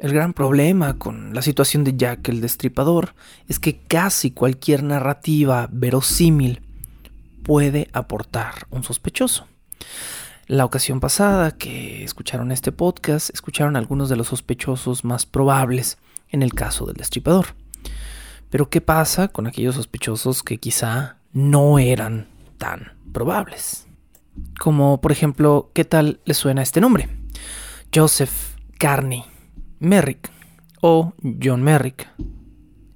El gran problema con la situación de Jack el Destripador es que casi cualquier narrativa verosímil puede aportar un sospechoso. La ocasión pasada que escucharon este podcast, escucharon algunos de los sospechosos más probables en el caso del Destripador. Pero ¿qué pasa con aquellos sospechosos que quizá no eran tan probables? Como por ejemplo, ¿qué tal le suena este nombre? Joseph Carney Merrick o John Merrick.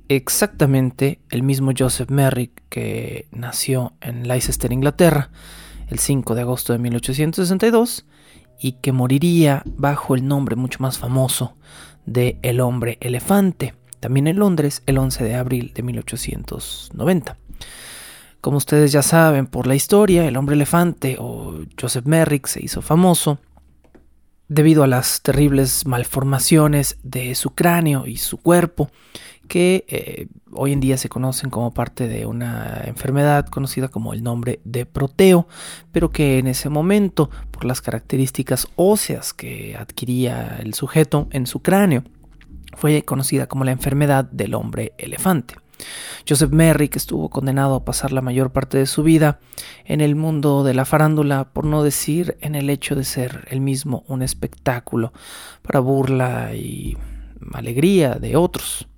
Exactamente el mismo Joseph Merrick que nació en Leicester, Inglaterra, el 5 de agosto de 1862 y que moriría bajo el nombre mucho más famoso de El hombre elefante, también en Londres el 11 de abril de 1890. Como ustedes ya saben por la historia, el hombre elefante o Joseph Merrick se hizo famoso debido a las terribles malformaciones de su cráneo y su cuerpo, que eh, hoy en día se conocen como parte de una enfermedad conocida como el nombre de proteo, pero que en ese momento, por las características óseas que adquiría el sujeto en su cráneo, fue conocida como la enfermedad del hombre elefante. Joseph Merrick estuvo condenado a pasar la mayor parte de su vida en el mundo de la farándula, por no decir en el hecho de ser el mismo un espectáculo para burla y alegría de otros.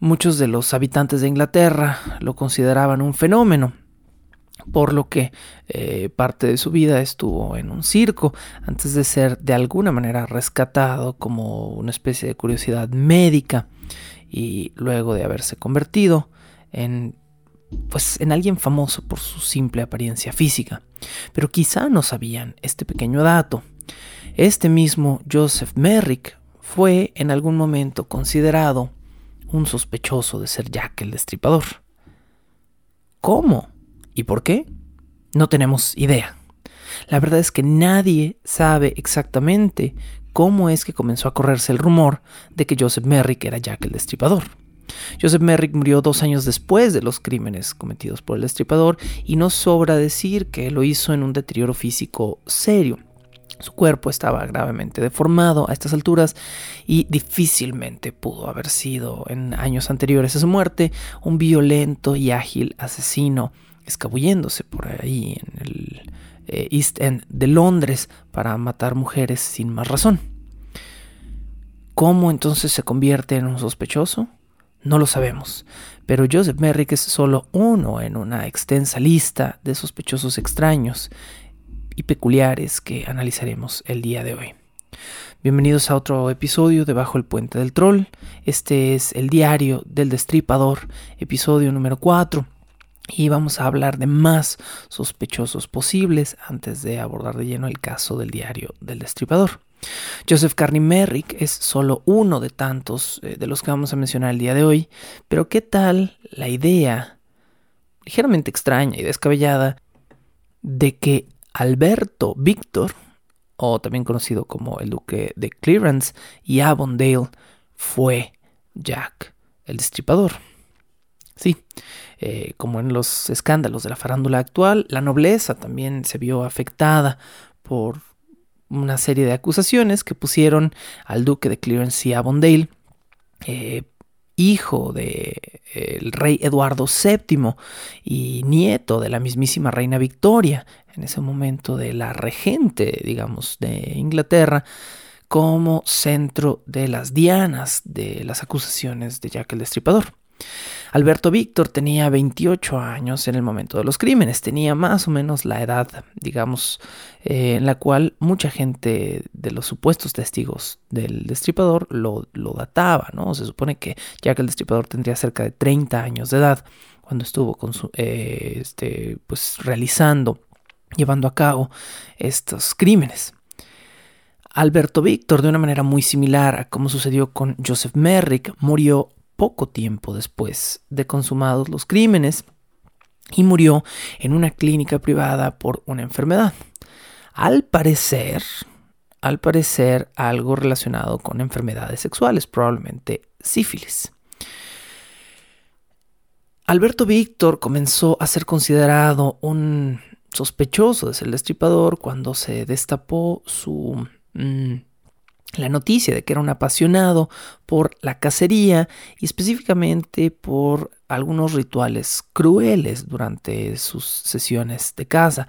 Muchos de los habitantes de Inglaterra lo consideraban un fenómeno, por lo que eh, parte de su vida estuvo en un circo antes de ser de alguna manera rescatado como una especie de curiosidad médica y luego de haberse convertido en pues en alguien famoso por su simple apariencia física. Pero quizá no sabían este pequeño dato. Este mismo Joseph Merrick fue en algún momento considerado un sospechoso de ser Jack el Destripador. ¿Cómo? ¿Y por qué? No tenemos idea. La verdad es que nadie sabe exactamente cómo es que comenzó a correrse el rumor de que Joseph Merrick era Jack el Destripador. Joseph Merrick murió dos años después de los crímenes cometidos por el Destripador y no sobra decir que lo hizo en un deterioro físico serio. Su cuerpo estaba gravemente deformado a estas alturas y difícilmente pudo haber sido en años anteriores a su muerte un violento y ágil asesino escabulléndose por ahí en el eh, East End de Londres para matar mujeres sin más razón. ¿Cómo entonces se convierte en un sospechoso? No lo sabemos, pero Joseph Merrick es solo uno en una extensa lista de sospechosos extraños y peculiares que analizaremos el día de hoy. Bienvenidos a otro episodio de Bajo el Puente del Troll. Este es el diario del Destripador, episodio número 4 y vamos a hablar de más sospechosos posibles antes de abordar de lleno el caso del diario del destripador. Joseph Carney Merrick es solo uno de tantos eh, de los que vamos a mencionar el día de hoy, pero ¿qué tal la idea ligeramente extraña y descabellada de que Alberto Víctor, o también conocido como el duque de Clarence y Avondale, fue Jack el destripador? Sí, eh, como en los escándalos de la farándula actual, la nobleza también se vio afectada por una serie de acusaciones que pusieron al duque de Clarence y Avondale, eh, hijo del rey Eduardo VII y nieto de la mismísima reina Victoria, en ese momento de la regente, digamos, de Inglaterra, como centro de las dianas de las acusaciones de Jack el Destripador. Alberto Víctor tenía 28 años en el momento de los crímenes, tenía más o menos la edad, digamos, eh, en la cual mucha gente de los supuestos testigos del destripador lo, databa, ¿no? Se supone que ya que el destripador tendría cerca de 30 años de edad cuando estuvo con su, eh, este, pues, realizando llevando a cabo estos crímenes. Alberto Víctor, de una manera muy similar a como sucedió con Joseph Merrick, murió poco tiempo después de consumados los crímenes y murió en una clínica privada por una enfermedad. Al parecer, al parecer algo relacionado con enfermedades sexuales, probablemente sífilis. Alberto Víctor comenzó a ser considerado un sospechoso de ser destripador cuando se destapó su mm, la noticia de que era un apasionado por la cacería y específicamente por algunos rituales crueles durante sus sesiones de caza.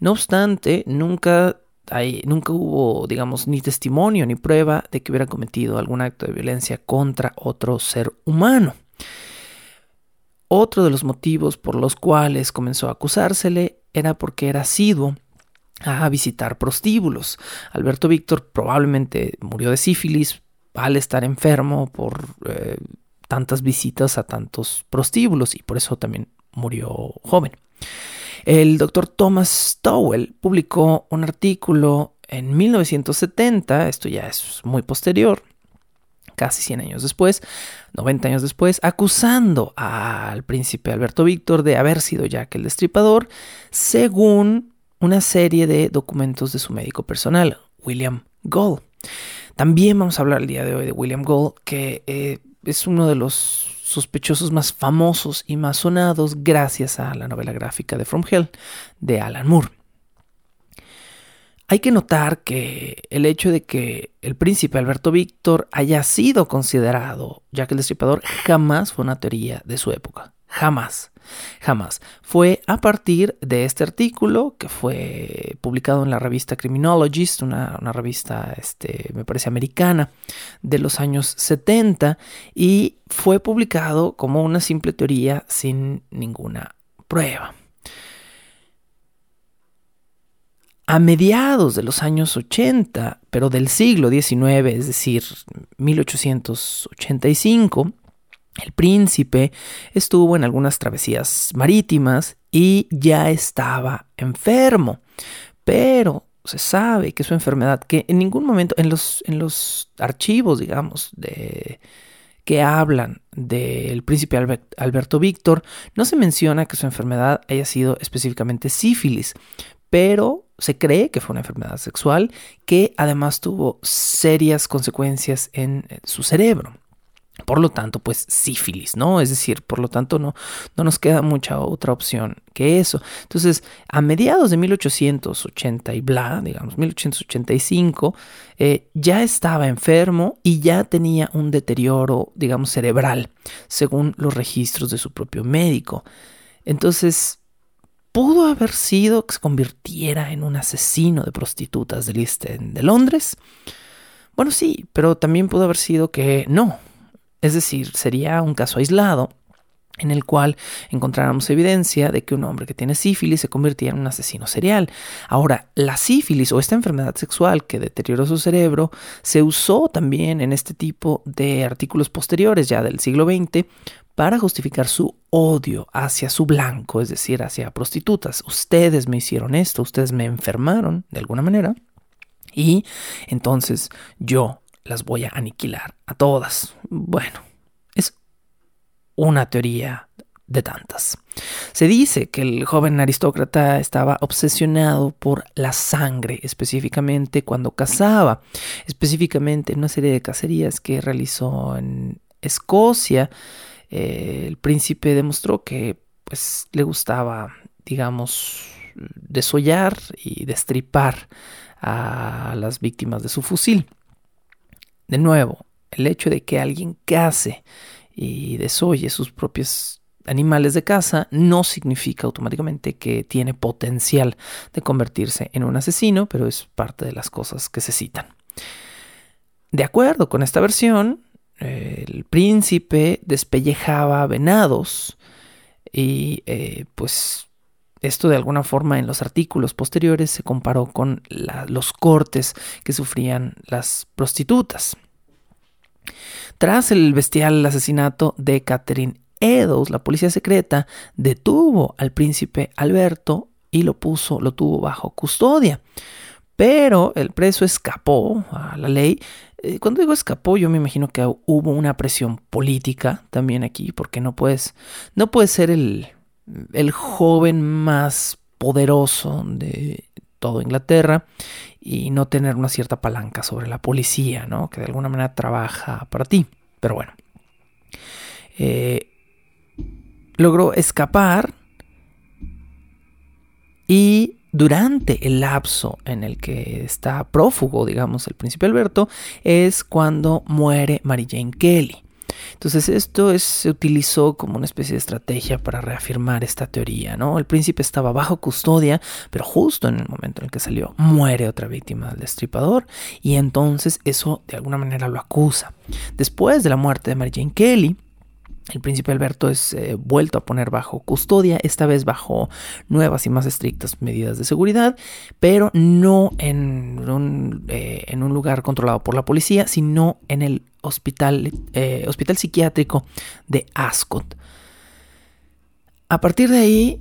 No obstante, nunca, hay, nunca hubo, digamos, ni testimonio ni prueba de que hubiera cometido algún acto de violencia contra otro ser humano. Otro de los motivos por los cuales comenzó a acusársele era porque era asiduo a visitar prostíbulos. Alberto Víctor probablemente murió de sífilis al estar enfermo por eh, tantas visitas a tantos prostíbulos y por eso también murió joven. El doctor Thomas Towell publicó un artículo en 1970, esto ya es muy posterior, casi 100 años después, 90 años después, acusando al príncipe Alberto Víctor de haber sido Jack el Destripador, según una serie de documentos de su médico personal, William Gold. También vamos a hablar el día de hoy de William Gold, que eh, es uno de los sospechosos más famosos y más sonados gracias a la novela gráfica de From Hell de Alan Moore. Hay que notar que el hecho de que el príncipe Alberto Víctor haya sido considerado Jack el Destripador jamás fue una teoría de su época. Jamás. Jamás. Fue a partir de este artículo que fue publicado en la revista Criminologist, una, revista, este, me parece, americana, de los años 70, y fue publicado como una simple teoría sin ninguna prueba. A mediados de los años 80, pero del siglo XIX, es decir, 1885, el príncipe estuvo en algunas travesías marítimas y ya estaba enfermo, pero se sabe que su enfermedad, que en ningún momento, en los, en los archivos, digamos, de, que hablan del príncipe Alberto Víctor, no se menciona que su enfermedad haya sido específicamente sífilis, pero se cree que fue una enfermedad sexual que además tuvo serias consecuencias en su cerebro. Por lo tanto, pues sífilis, ¿no? Es decir, por lo tanto no, no nos queda mucha otra opción que eso. Entonces, a mediados de 1880 y bla, digamos, 1885, eh, ya estaba enfermo y ya tenía un deterioro, digamos, cerebral, según los registros de su propio médico. Entonces, ¿pudo haber sido que se convirtiera en un asesino de prostitutas del East de Londres? Bueno, sí, pero también pudo haber sido que no, es decir, sería un caso aislado en el cual encontráramos evidencia de que un hombre que tiene sífilis se convertía en un asesino serial. Ahora, la sífilis o esta enfermedad sexual que deterioró su cerebro se usó también en este tipo de artículos posteriores ya del siglo XX para justificar su odio hacia su blanco, es decir, hacia prostitutas. Ustedes me hicieron esto, ustedes me enfermaron de alguna manera y entonces yo las voy a aniquilar a todas. Bueno, es una teoría de tantas. Se dice que el joven aristócrata estaba obsesionado por la sangre, específicamente cuando cazaba, específicamente en una serie de cacerías que realizó en Escocia. Eh, el príncipe demostró que pues le gustaba, digamos, desollar y destripar a las víctimas de su fusil. De nuevo, el hecho de que alguien case y desoye sus propios animales de caza no significa automáticamente que tiene potencial de convertirse en un asesino, pero es parte de las cosas que se citan. De acuerdo con esta versión, el príncipe despellejaba venados y eh, pues esto de alguna forma en los artículos posteriores se comparó con los cortes que sufrían las prostitutas. Tras el bestial asesinato de Catherine Eddowes, la policía secreta detuvo al príncipe Alberto y lo puso, lo tuvo bajo custodia. Pero el preso escapó a la ley. Eh, cuando digo escapó, yo me imagino que hubo una presión política también aquí, porque no puedes, no puedes ser el, el joven más poderoso de todo Inglaterra y no tener una cierta palanca sobre la policía, ¿no? Que de alguna manera trabaja para ti. Pero bueno. Eh, logró escapar y durante el lapso en el que está prófugo, digamos, el príncipe Alberto, es cuando muere Mary Jane Kelly. Entonces esto se utilizó como una especie de estrategia para reafirmar esta teoría, ¿no? El príncipe estaba bajo custodia, pero justo en el momento en el que salió muere otra víctima del destripador y entonces eso de alguna manera lo acusa. Después de la muerte de Mary Jane Kelly, el príncipe Alberto es eh, vuelto a poner bajo custodia, esta vez bajo nuevas y más estrictas medidas de seguridad, pero no en un, eh, en un lugar controlado por la policía, sino en el hospital, eh, hospital psiquiátrico de Ascot. A partir de ahí,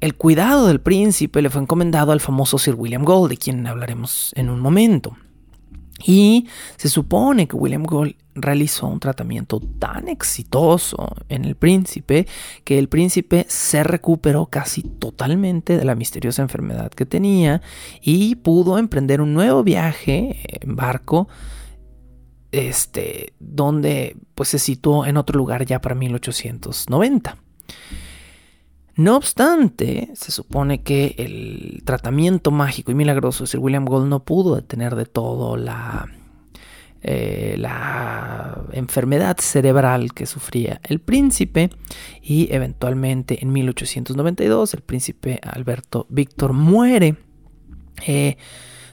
el cuidado del príncipe le fue encomendado al famoso Sir William Gold, de quien hablaremos en un momento. Y se supone que William Gold realizó un tratamiento tan exitoso en el príncipe que el príncipe se recuperó casi totalmente de la misteriosa enfermedad que tenía y pudo emprender un nuevo viaje en barco este donde pues se situó en otro lugar ya para 1890. No obstante, se supone que el tratamiento mágico y milagroso de Sir William Gold no pudo detener de todo la eh, la enfermedad cerebral que sufría el príncipe y eventualmente en 1892 el príncipe Alberto Víctor muere eh,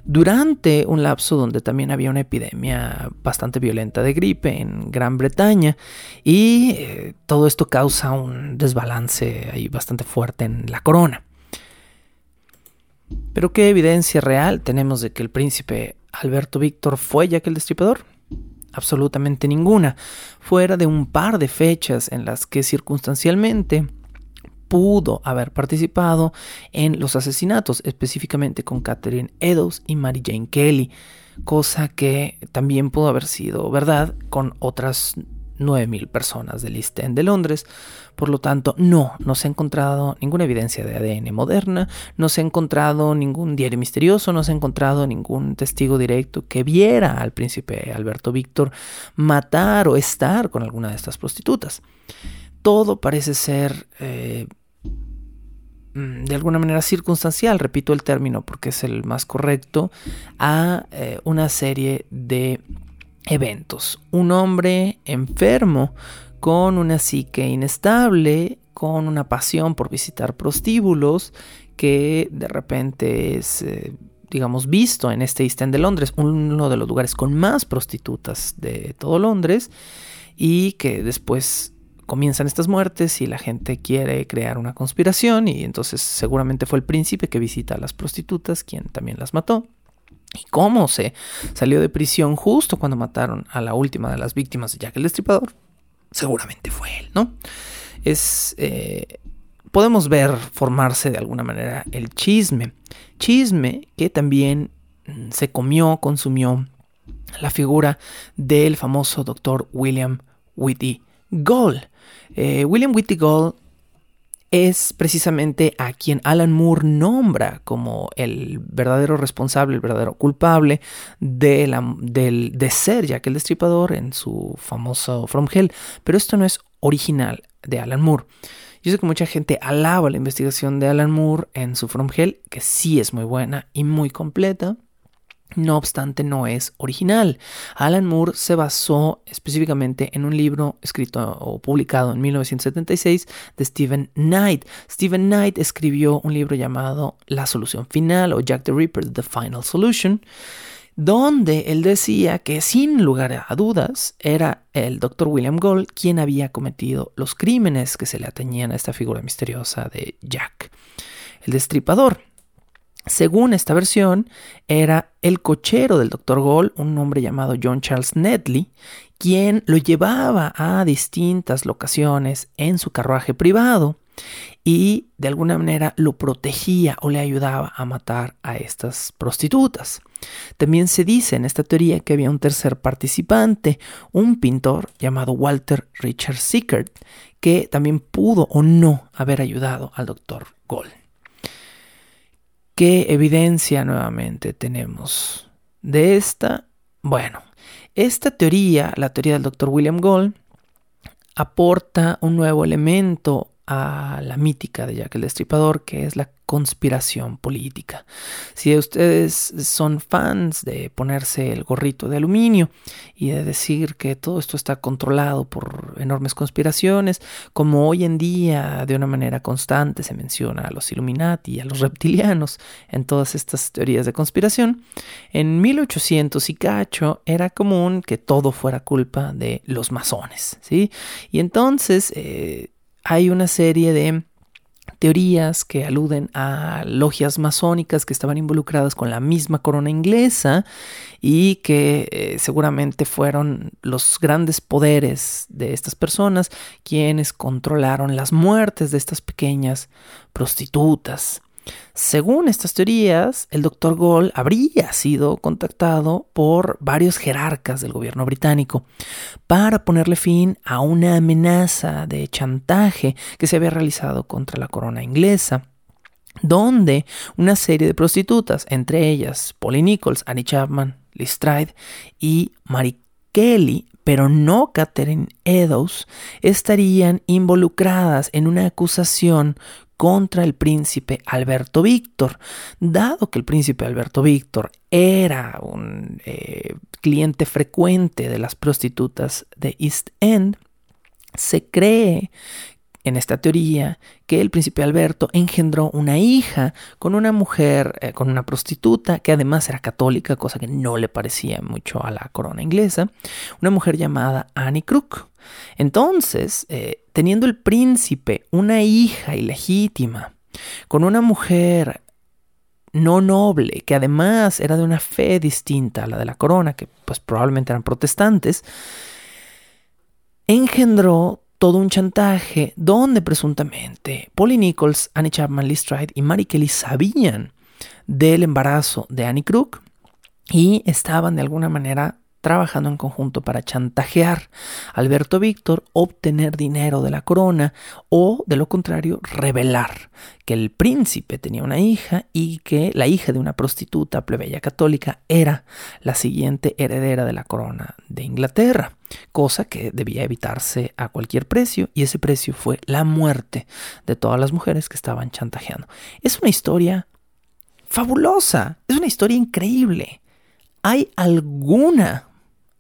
durante un lapso donde también había una epidemia bastante violenta de gripe en Gran Bretaña y eh, todo esto causa un desbalance ahí bastante fuerte en la corona. Pero ¿qué evidencia real tenemos de que el príncipe Alberto Víctor fue Jack el Destripador? Absolutamente ninguna, fuera de un par de fechas en las que circunstancialmente pudo haber participado en los asesinatos, específicamente con Catherine Eddowes y Mary Jane Kelly, cosa que también pudo haber sido verdad con otras 9.000 personas del East End de Londres. Por lo tanto, no, no se ha encontrado ninguna evidencia de ADN moderna, no se ha encontrado ningún diario misterioso, no se ha encontrado ningún testigo directo que viera al príncipe Alberto Víctor matar o estar con alguna de estas prostitutas. Todo parece ser... Eh, mm, de alguna manera circunstancial, repito el término porque es el más correcto, a eh, una serie de eventos. Un hombre enfermo con una psique inestable, con una pasión por visitar prostíbulos, que de repente es, eh, digamos, visto en este East End de Londres, uno de los lugares con más prostitutas de todo Londres, y que después comienzan estas muertes y la gente quiere crear una conspiración y entonces seguramente fue el príncipe que visita a las prostitutas quien también las mató. ¿Y cómo se salió de prisión justo cuando mataron a la última de las víctimas de Jack el Destripador? Seguramente fue él, ¿no? Es. Eh, podemos ver formarse de alguna manera el chisme. Chisme que también mm, se comió, consumió la figura del famoso doctor William Whitty Gold. Eh, William Whitty Gold es precisamente a quien Alan Moore nombra como el verdadero responsable, el verdadero culpable de, del, de ser Jack el Destripador en su famoso From Hell. Pero esto no es original de Alan Moore. Yo sé que mucha gente alaba la investigación de Alan Moore en su From Hell, que sí es muy buena y muy completa. No obstante, no es original. Alan Moore se basó específicamente en un libro escrito o publicado en 1976 de Stephen Knight. Stephen Knight escribió un libro llamado La solución final o Jack the Ripper, The Final Solution, donde él decía que sin lugar a dudas era el Dr. William Gold quien había cometido los crímenes que se le atañían a esta figura misteriosa de Jack, el destripador. Según esta versión, era el cochero del Dr. Gold, un hombre llamado John Charles Nedley, quien lo llevaba a distintas locaciones en su carruaje privado y de alguna manera lo protegía o le ayudaba a matar a estas prostitutas. También se dice en esta teoría que había un tercer participante, un pintor llamado Walter Richard Sickert, que también pudo o no haber ayudado al doctor Gold. ¿Qué evidencia nuevamente tenemos de esta? Bueno, esta teoría, la teoría del doctor William Gold, aporta un nuevo elemento a la mítica de Jack el Destripador, que es la conspiración política. Si ustedes son fans de ponerse el gorrito de aluminio y de decir que todo esto está controlado por enormes conspiraciones, como hoy en día de una manera constante se menciona a los Illuminati y a los reptilianos en todas estas teorías de conspiración, en 1800 y cacho era común que todo fuera culpa de los masones, ¿sí? Y entonces eh, hay una serie de teorías que aluden a logias masónicas que estaban involucradas con la misma corona inglesa y que eh, seguramente fueron los grandes poderes de estas personas quienes controlaron las muertes de estas pequeñas prostitutas. Según estas teorías, el doctor Gold habría sido contactado por varios jerarcas del gobierno británico para ponerle fin a una amenaza de chantaje que se había realizado contra la corona inglesa donde una serie de prostitutas, entre ellas Polly Nichols, Annie Chapman, Liz Stride y Mary Kelly, pero no Catherine Eddowes, estarían involucradas en una acusación contra el príncipe Alberto Víctor. Dado que el príncipe Alberto Víctor era un eh, cliente frecuente de las prostitutas de East End, se cree en esta teoría que el príncipe Alberto engendró una hija con una mujer, eh, con una prostituta, que además era católica, cosa que no le parecía mucho a la corona inglesa, una mujer llamada Annie Crook. Entonces, eh, teniendo el príncipe una hija ilegítima con una mujer no noble, que además era de una fe distinta a la de la corona, que pues probablemente eran protestantes, engendró todo un chantaje donde presuntamente Polly Nichols, Annie Chapman, Lee Stride y Mary Kelly sabían del embarazo de Annie Crook y estaban de alguna manera trabajando en conjunto para chantajear a Alberto Víctor, obtener dinero de la corona o, de lo contrario, revelar que el príncipe tenía una hija y que la hija de una prostituta plebeya católica era la siguiente heredera de la corona de Inglaterra, cosa que debía evitarse a cualquier precio y ese precio fue la muerte de todas las mujeres que estaban chantajeando. Es una historia fabulosa, es una historia increíble. ¿Hay alguna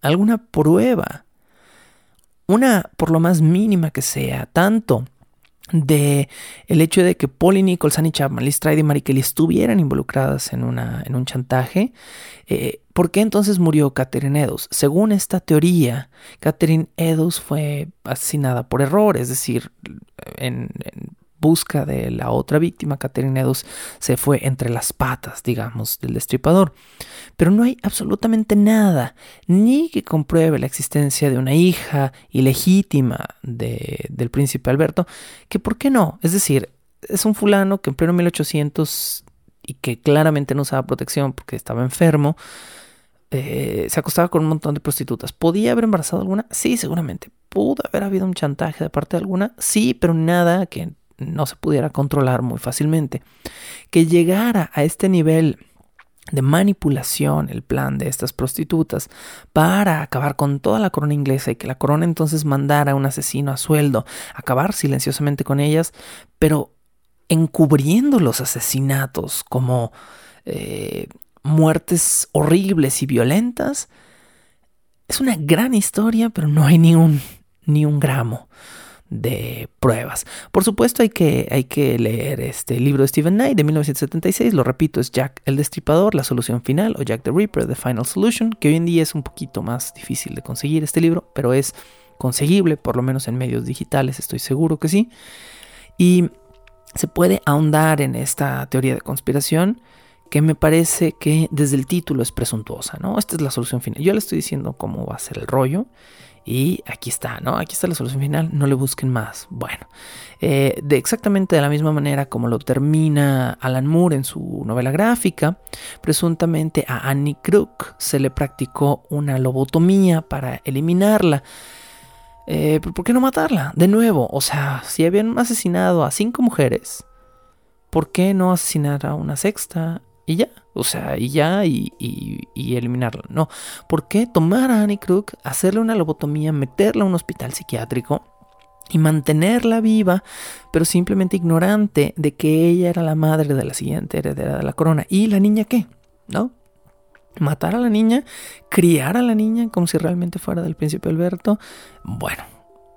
alguna prueba, una por lo más mínima que sea, tanto de el hecho de que Polly Nichols, Annie Chapman, Liz Stride y Mary Kelly estuvieran involucradas en, una, en un chantaje, eh, ¿por qué entonces murió Catherine Eddowes? Según esta teoría, Catherine Eddowes fue asesinada por error, es decir, en busca de la otra víctima, Catherine Eddowes se fue entre las patas, digamos, del destripador. Pero no hay absolutamente nada, ni que compruebe la existencia de una hija ilegítima de, del príncipe Alberto, que por qué no. Es decir, es un fulano que en pleno 1800 y que claramente no usaba protección porque estaba enfermo, eh, se acostaba con un montón de prostitutas. ¿Podía haber embarazado alguna? Sí, seguramente. ¿Pudo haber habido un chantaje de parte de alguna? Sí, pero nada que no se pudiera controlar muy fácilmente. Que llegara a este nivel de manipulación el plan de estas prostitutas para acabar con toda la corona inglesa y que la corona entonces mandara a un asesino a sueldo, acabar silenciosamente con ellas, pero encubriendo los asesinatos como eh, muertes horribles y violentas, es una gran historia, pero no hay ni un, ni un gramo de pruebas. Por supuesto hay que, hay que leer este libro de Stephen Knight de 1976, lo repito, es Jack el Destripador, la solución final, o Jack the Reaper, The Final Solution, que hoy en día es un poquito más difícil de conseguir este libro, pero es conseguible, por lo menos en medios digitales, estoy seguro que sí. Y se puede ahondar en esta teoría de conspiración que me parece que desde el título es presuntuosa, ¿no? Esta es la solución final. Yo le estoy diciendo cómo va a ser el rollo y aquí está, ¿no? Aquí está la solución final, no le busquen más. Bueno, eh, de exactamente de la misma manera como lo termina Alan Moore en su novela gráfica, presuntamente a Annie Crook se le practicó una lobotomía para eliminarla. Eh, ¿Por qué no matarla? De nuevo, o sea, si habían asesinado a cinco mujeres, ¿por qué no asesinar a una sexta? Y ya, o sea, y ya, y, y, eliminarla. No, ¿por qué tomar a Annie Crook, hacerle una lobotomía, meterla a un hospital psiquiátrico y mantenerla viva, pero simplemente ignorante de que ella era la madre de la siguiente heredera de la corona? ¿Y la niña qué? ¿No? Matar a la niña, criar a la niña como si realmente fuera del príncipe Alberto. Bueno,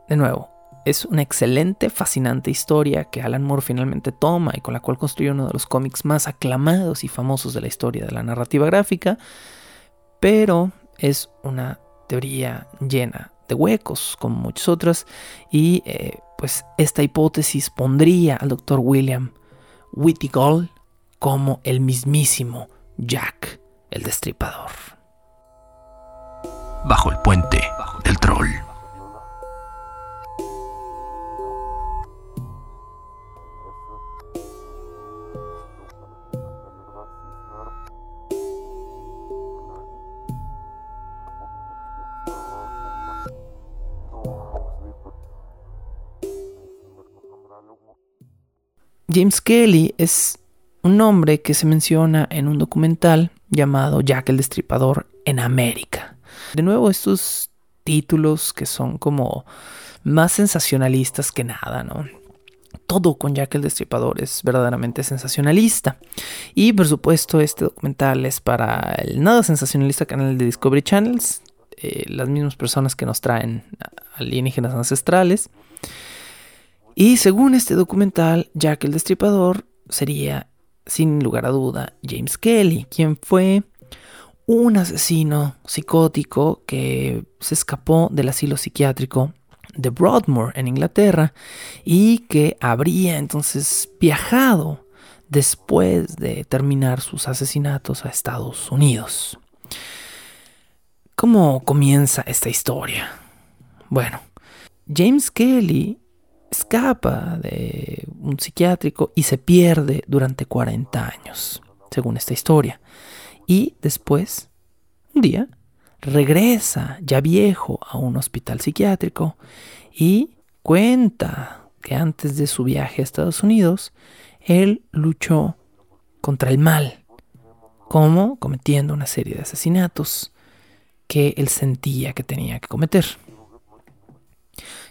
de nuevo, es una excelente, fascinante historia que Alan Moore finalmente toma y con la cual construye uno de los cómics más aclamados y famosos de la historia de la narrativa gráfica, pero es una teoría llena de huecos, como muchas otras, y eh, pues esta hipótesis pondría al doctor William Whittigall como el mismísimo Jack el Destripador. Bajo el puente del troll. James Kelly es un nombre que se menciona en un documental llamado Jack el Destripador en América. De nuevo, estos títulos que son como más sensacionalistas que nada, ¿no? Todo con Jack el Destripador es verdaderamente sensacionalista. Y por supuesto, este documental es para el nada sensacionalista canal de Discovery Channels, eh, las mismas personas que nos traen alienígenas ancestrales. Y según este documental, Jack el Destripador sería, sin lugar a duda, James Kelly, quien fue un asesino psicótico que se escapó del asilo psiquiátrico de Broadmoor en Inglaterra y que habría entonces viajado después de terminar sus asesinatos a Estados Unidos. ¿Cómo comienza esta historia? Bueno, James Kelly escapa de un psiquiátrico y se pierde durante 40 años, según esta historia. Y después, un día, regresa ya viejo a un hospital psiquiátrico y cuenta que antes de su viaje a Estados Unidos, él luchó contra el mal, como cometiendo una serie de asesinatos que él sentía que tenía que cometer.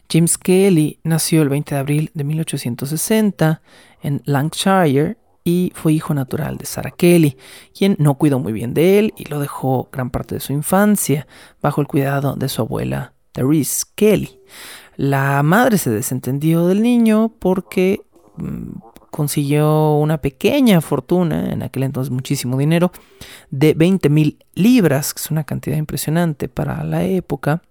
James Kelly nació el 20 de abril de 1860 en Lancashire y fue hijo natural de Sarah Kelly, quien no cuidó muy bien de él y lo dejó gran parte de su infancia bajo el cuidado de su abuela Therese Kelly. La madre se desentendió del niño porque mm, consiguió una pequeña fortuna, en aquel entonces muchísimo dinero, de 20 mil libras, que es una cantidad impresionante para la época,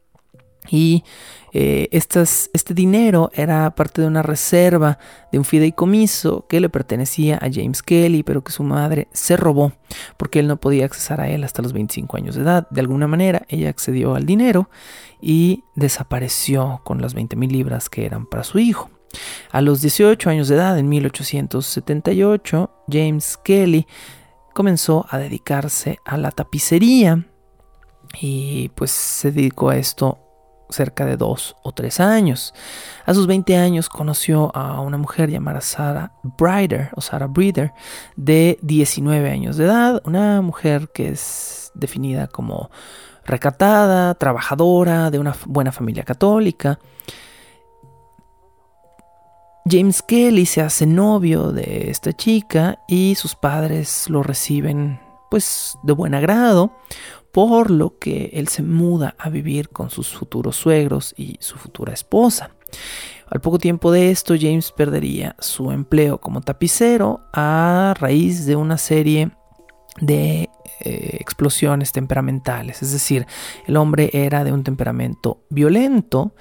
y eh, este dinero era parte de una reserva de un fideicomiso que le pertenecía a James Kelly, pero que su madre se robó porque él no podía accesar a él hasta los 25 años de edad. De alguna manera, ella accedió al dinero y desapareció con las 20 mil libras que eran para su hijo. A los 18 años de edad, en 1878, James Kelly comenzó a dedicarse a la tapicería y pues se dedicó a esto cerca de dos o tres años. A sus 20 años conoció a una mujer llamada Sarah Brider o Breeder de 19 años de edad, una mujer que es definida como recatada, trabajadora, de una buena familia católica. James Kelly se hace novio de esta chica y sus padres lo reciben pues de buen agrado por lo que él se muda a vivir con sus futuros suegros y su futura esposa. Al poco tiempo de esto, James perdería su empleo como tapicero a raíz de una serie de eh, explosiones temperamentales. Es decir, el hombre era de un temperamento violento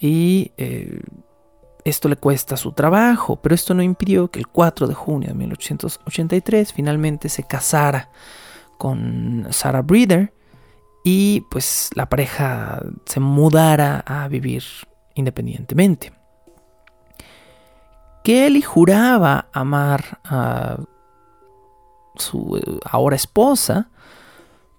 y eh, esto le cuesta su trabajo, pero esto no impidió que el 4 de junio de 1883 finalmente se casara con Sarah Breeder y pues la pareja se mudara a vivir independientemente. Kelly juraba amar a su eh, ahora esposa,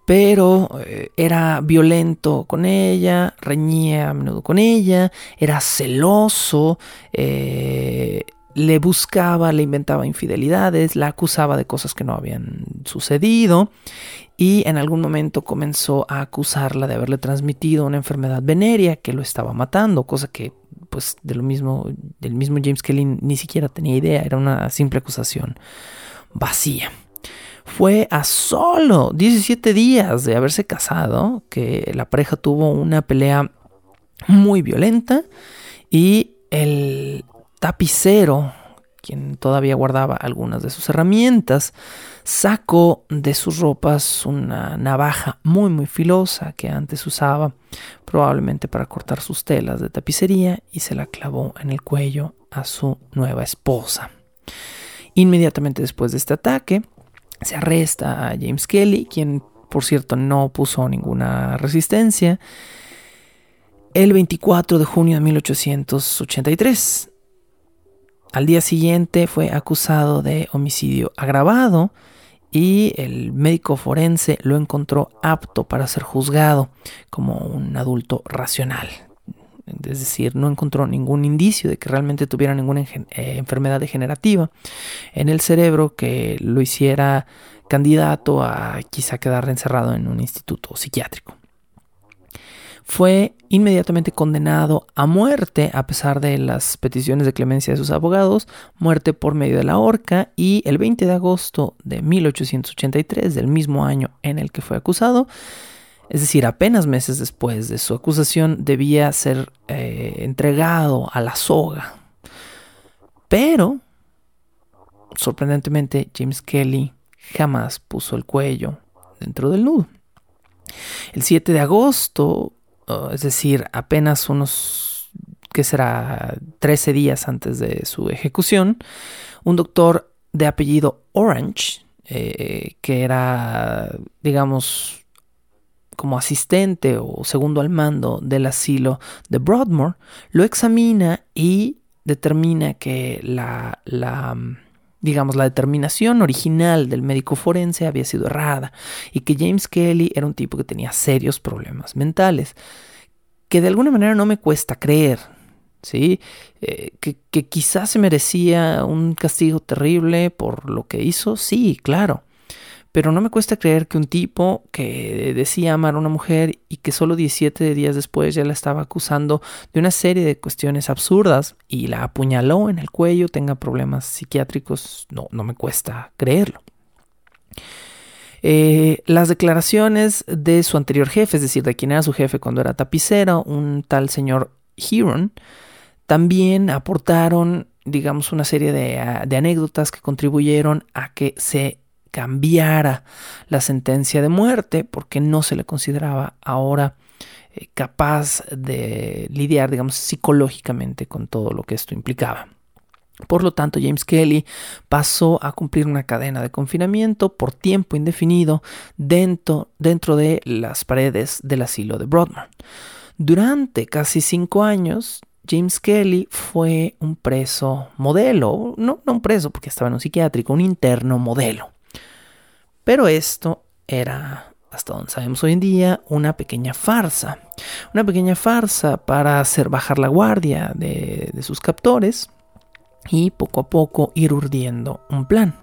pero eh, era violento con ella, reñía a menudo con ella, era celoso, eh, le buscaba, le inventaba infidelidades, la acusaba de cosas que no habían sucedido y en algún momento comenzó a acusarla de haberle transmitido una enfermedad venérea que lo estaba matando, cosa que pues de lo mismo del mismo James Kelly ni siquiera tenía idea, era una simple acusación vacía. Fue a solo 17 días de haberse casado que la pareja tuvo una pelea muy violenta y el tapicero, quien todavía guardaba algunas de sus herramientas, sacó de sus ropas una navaja muy muy filosa que antes usaba probablemente para cortar sus telas de tapicería y se la clavó en el cuello a su nueva esposa. Inmediatamente después de este ataque, se arresta a James Kelly, quien por cierto no puso ninguna resistencia, el 24 de junio de 1883. Al día siguiente fue acusado de homicidio agravado y el médico forense lo encontró apto para ser juzgado como un adulto racional. Es decir, no encontró ningún indicio de que realmente tuviera ninguna eh, enfermedad degenerativa en el cerebro que lo hiciera candidato a quizá quedar encerrado en un instituto psiquiátrico fue inmediatamente condenado a muerte a pesar de las peticiones de clemencia de sus abogados, muerte por medio de la horca y el 20 de agosto de 1883, del mismo año en el que fue acusado, es decir, apenas meses después de su acusación, debía ser eh, entregado a la soga. Pero, sorprendentemente, James Kelly jamás puso el cuello dentro del nudo. El 7 de agosto es decir, apenas unos, ¿qué será?, 13 días antes de su ejecución, un doctor de apellido Orange, eh, que era, digamos, como asistente o segundo al mando del asilo de Broadmoor, lo examina y determina que la, la digamos, la determinación original del médico forense había sido errada y que James Kelly era un tipo que tenía serios problemas mentales, que de alguna manera no me cuesta creer, ¿sí? Eh, que, que quizás se merecía un castigo terrible por lo que hizo, sí, claro. Pero no me cuesta creer que un tipo que decía amar a una mujer y que solo 17 días después ya la estaba acusando de una serie de cuestiones absurdas y la apuñaló en el cuello tenga problemas psiquiátricos, no, no me cuesta creerlo. Eh, las declaraciones de su anterior jefe, es decir, de quien era su jefe cuando era tapicero, un tal señor Huron, también aportaron, digamos, una serie de, de anécdotas que contribuyeron a que se cambiara la sentencia de muerte porque no se le consideraba ahora eh, capaz de lidiar, digamos, psicológicamente con todo lo que esto implicaba. Por lo tanto, James Kelly pasó a cumplir una cadena de confinamiento por tiempo indefinido dentro, dentro de las paredes del asilo de Broadmoor. Durante casi cinco años, James Kelly fue un preso modelo, no, no un preso porque estaba en un psiquiátrico, un interno modelo. Pero esto era, hasta donde sabemos hoy en día, una pequeña farsa. Una pequeña farsa para hacer bajar la guardia de, sus captores y poco a poco ir urdiendo un plan.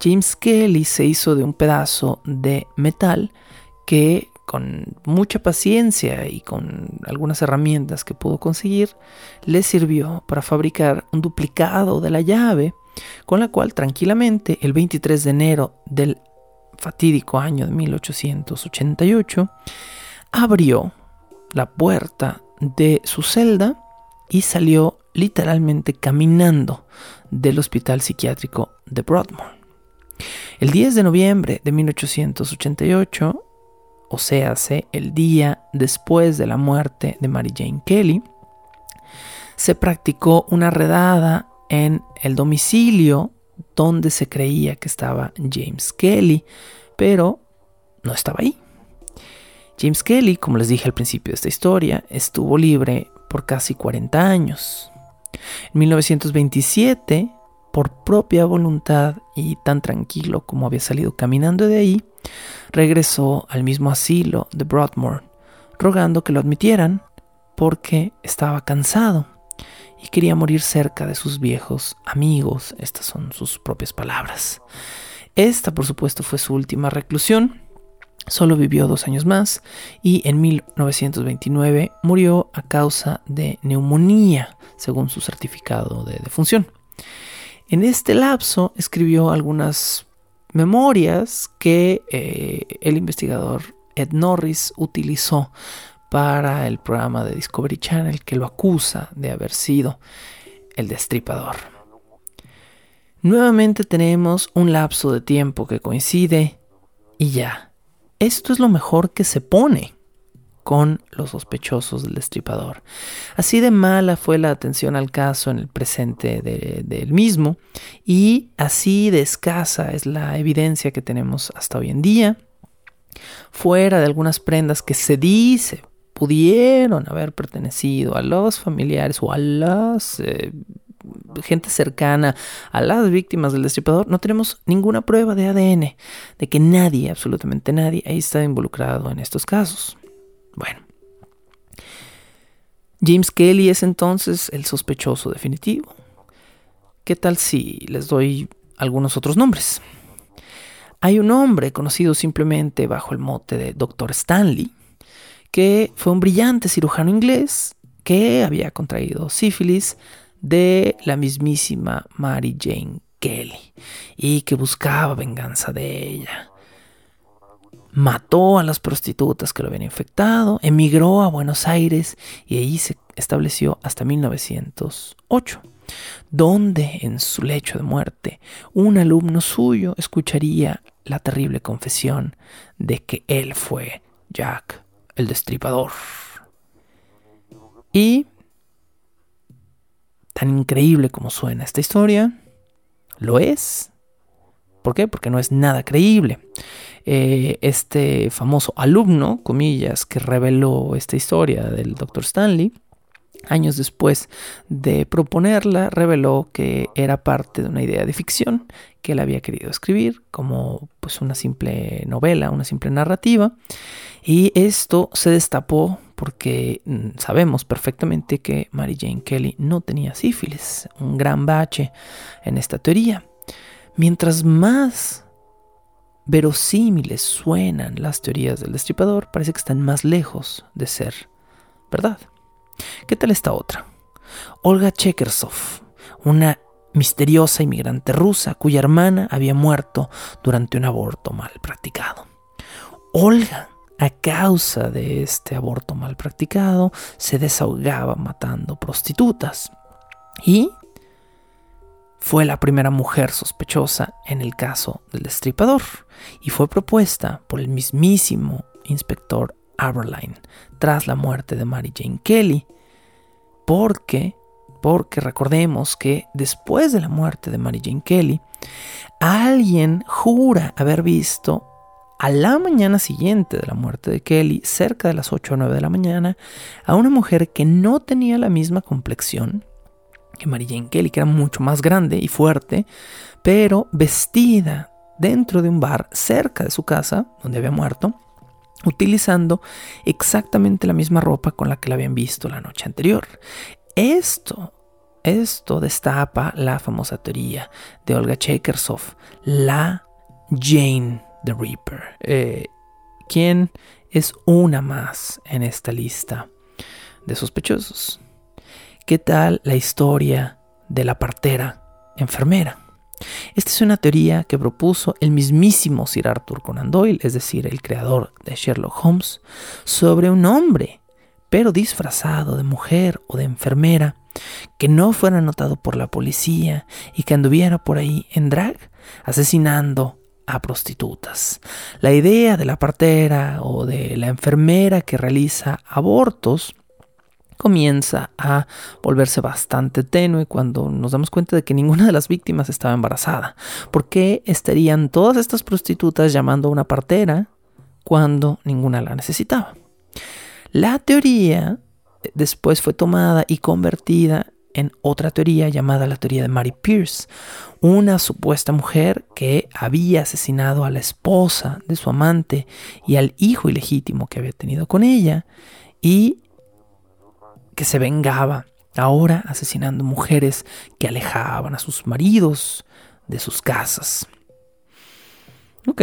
James Kelly se hizo de un pedazo de metal que con mucha paciencia y con algunas herramientas que pudo conseguir, le sirvió para fabricar un duplicado de la llave, con la cual tranquilamente el 23 de enero del fatídico año de 1888, abrió la puerta de su celda y salió literalmente caminando del hospital psiquiátrico de Broadmoor. El 10 de noviembre de 1888, o sea, el día después de la muerte de Mary Jane Kelly, se practicó una redada en el domicilio donde se creía que estaba James Kelly, pero no estaba ahí. James Kelly, como les dije al principio de esta historia, estuvo libre por casi 40 años. En 1927, por propia voluntad y tan tranquilo como había salido caminando de ahí, regresó al mismo asilo de Broadmoor, rogando que lo admitieran porque estaba cansado y quería morir cerca de sus viejos amigos. Estas son sus propias palabras. Esta, por supuesto, fue su última reclusión. Solo vivió dos años más y en 1929 murió a causa de neumonía, según su certificado de defunción. En este lapso escribió algunas memorias que eh, el investigador Ed Norris utilizó para el programa de Discovery Channel que lo acusa de haber sido el destripador. Nuevamente tenemos un lapso de tiempo que coincide y ya. Esto es lo mejor que se pone con los sospechosos del destripador. Así de mala fue la atención al caso en el presente del mismo y así de escasa es la evidencia que tenemos hasta hoy en día. Fuera de algunas prendas que se dice pudieron haber pertenecido a los familiares o a las eh, gente cercana a las víctimas del destripador, no tenemos ninguna prueba de ADN de que nadie, absolutamente nadie, ahí está involucrado en estos casos. Bueno, James Kelly es entonces el sospechoso definitivo. ¿Qué tal si les doy algunos otros nombres? Hay un hombre conocido simplemente bajo el mote de Dr. Stanley, que fue un brillante cirujano inglés que había contraído sífilis de la mismísima Mary Jane Kelly y que buscaba venganza de ella. Mató a las prostitutas que lo habían infectado, emigró a Buenos Aires y ahí se estableció hasta 1908, donde en su lecho de muerte un alumno suyo escucharía la terrible confesión de que él fue Jack el destripador. Y tan increíble como suena esta historia, lo es. ¿Por qué? Porque no es nada creíble. Eh, este famoso alumno, comillas, que reveló esta historia del Dr. Stanley, años después de proponerla, reveló que era parte de una idea de ficción que él había querido escribir como pues una simple novela, una simple narrativa. Y esto se destapó porque mm, sabemos perfectamente que Mary Jane Kelly no tenía sífilis, un gran bache en esta teoría. Mientras más verosímiles suenan las teorías del destripador, parece que están más lejos de ser verdad. ¿Qué tal esta otra? Olga Chekersov, una misteriosa inmigrante rusa cuya hermana había muerto durante un aborto mal practicado. Olga, a causa de este aborto mal practicado, se desahogaba matando prostitutas y fue la primera mujer sospechosa en el caso del destripador y fue propuesta por el mismísimo inspector Aberline tras la muerte de Mary Jane Kelly, porque, porque recordemos que después de la muerte de Mary Jane Kelly, alguien jura haber visto a la mañana siguiente de la muerte de Kelly, cerca de las 8 o 9 de la mañana, a una mujer que no tenía la misma complexión que Mary Jane Kelly, que era mucho más grande y fuerte, pero vestida dentro de un bar cerca de su casa, donde había muerto, utilizando exactamente la misma ropa con la que la habían visto la noche anterior. Esto, esto destapa la famosa teoría de Olga Chekersov, la Jane the Reaper, eh, quien es una más en esta lista de sospechosos. ¿Qué tal la historia de la partera enfermera? Esta es una teoría que propuso el mismísimo Sir Arthur Conan Doyle, es decir, el creador de Sherlock Holmes, sobre un hombre, pero disfrazado de mujer o de enfermera, que no fuera notado por la policía y que anduviera por ahí en drag, asesinando a prostitutas. La idea de la partera o de la enfermera que realiza abortos comienza a volverse bastante tenue cuando nos damos cuenta de que ninguna de las víctimas estaba embarazada. ¿Por qué estarían todas estas prostitutas llamando a una partera cuando ninguna la necesitaba? La teoría eh, después fue tomada y convertida en otra teoría llamada la teoría de Mary Pierce, una supuesta mujer que había asesinado a la esposa de su amante y al hijo ilegítimo que había tenido con ella y que se vengaba, ahora asesinando mujeres que alejaban a sus maridos de sus casas. Ok,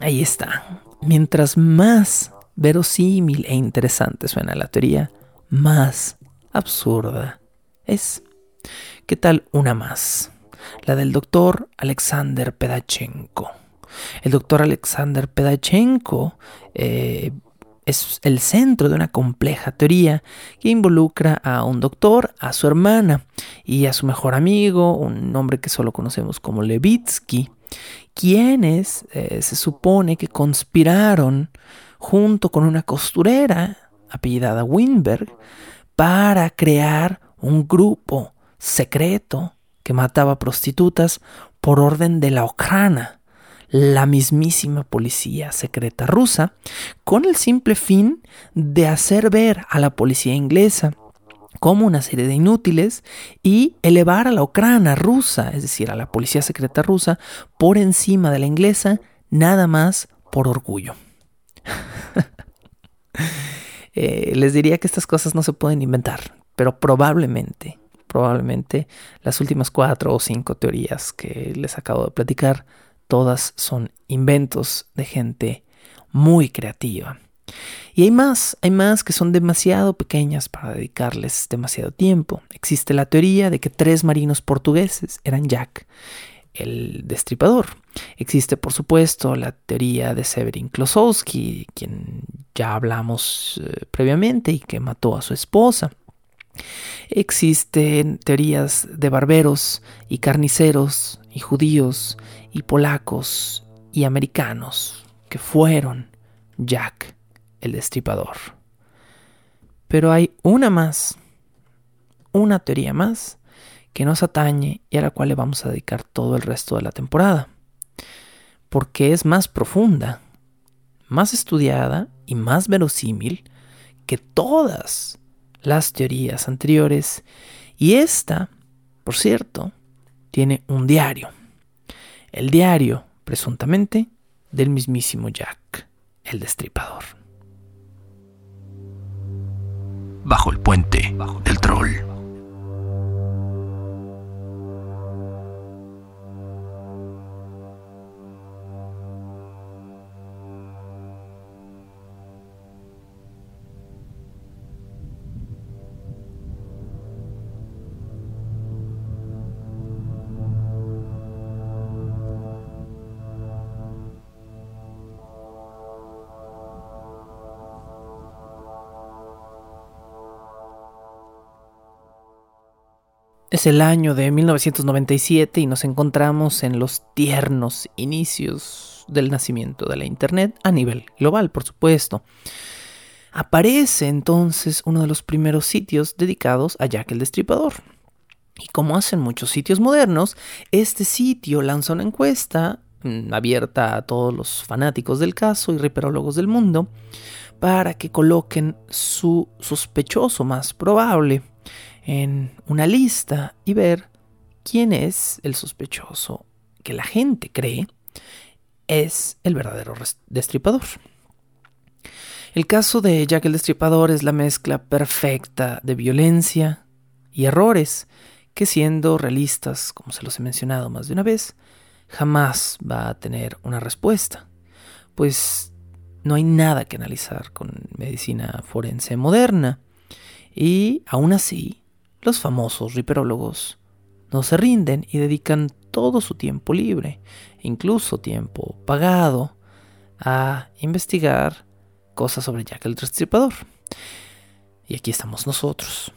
ahí está. Mientras más verosímil e interesante suena la teoría, más absurda es. ¿Qué tal una más? La del doctor Alexander Pedachenko. El doctor Alexander Pedachenko eh, es el centro de una compleja teoría que involucra a un doctor, a su hermana y a su mejor amigo, un nombre que solo conocemos como Levitsky, quienes eh, se supone que conspiraron junto con una costurera apellidada Winberg para crear un grupo secreto que mataba prostitutas por orden de la Okrana la mismísima policía secreta rusa con el simple fin de hacer ver a la policía inglesa como una serie de inútiles y elevar a la Ucrania rusa, es decir, a la policía secreta rusa, por encima de la inglesa, nada más por orgullo. Eh, les diría que estas cosas no se pueden inventar, pero probablemente, probablemente las últimas cuatro o cinco teorías que les acabo de platicar todas son inventos de gente muy creativa. Y hay más, hay más que son demasiado pequeñas para dedicarles demasiado tiempo. Existe la teoría de que tres marinos portugueses eran Jack, el destripador. Existe, por supuesto, la teoría de Severin Klosowski, quien ya hablamos eh, previamente y que mató a su esposa. Existen teorías de barberos y carniceros y judíos y polacos y americanos que fueron Jack el Destripador. Pero hay una más, una teoría más que nos atañe y a la cual le vamos a dedicar todo el resto de la temporada, porque es más profunda, más estudiada y más verosímil que todas las teorías anteriores, y esta, por cierto, tiene un diario el diario, presuntamente, del mismísimo Jack, el destripador. Bajo el puente del troll. Es el año de 1997 y nos encontramos en los tiernos inicios del nacimiento de la Internet a nivel global, por supuesto. Aparece entonces uno de los primeros sitios dedicados a Jack el Destripador. Y como hacen muchos sitios modernos, este sitio lanza una encuesta mm, abierta a todos los fanáticos del caso y riperólogos del mundo para que coloquen su sospechoso más probable en una lista y ver quién es el sospechoso que la gente cree es el verdadero destripador. El caso de Jack el Destripador es la mezcla perfecta de violencia y errores que siendo realistas, como se los he mencionado más de una vez, jamás va a tener una respuesta, pues no hay nada que analizar con medicina forense moderna y aún así los famosos riperólogos no se rinden y dedican todo su tiempo libre, incluso tiempo pagado, a investigar cosas sobre Jack el Destripador. Y aquí estamos nosotros.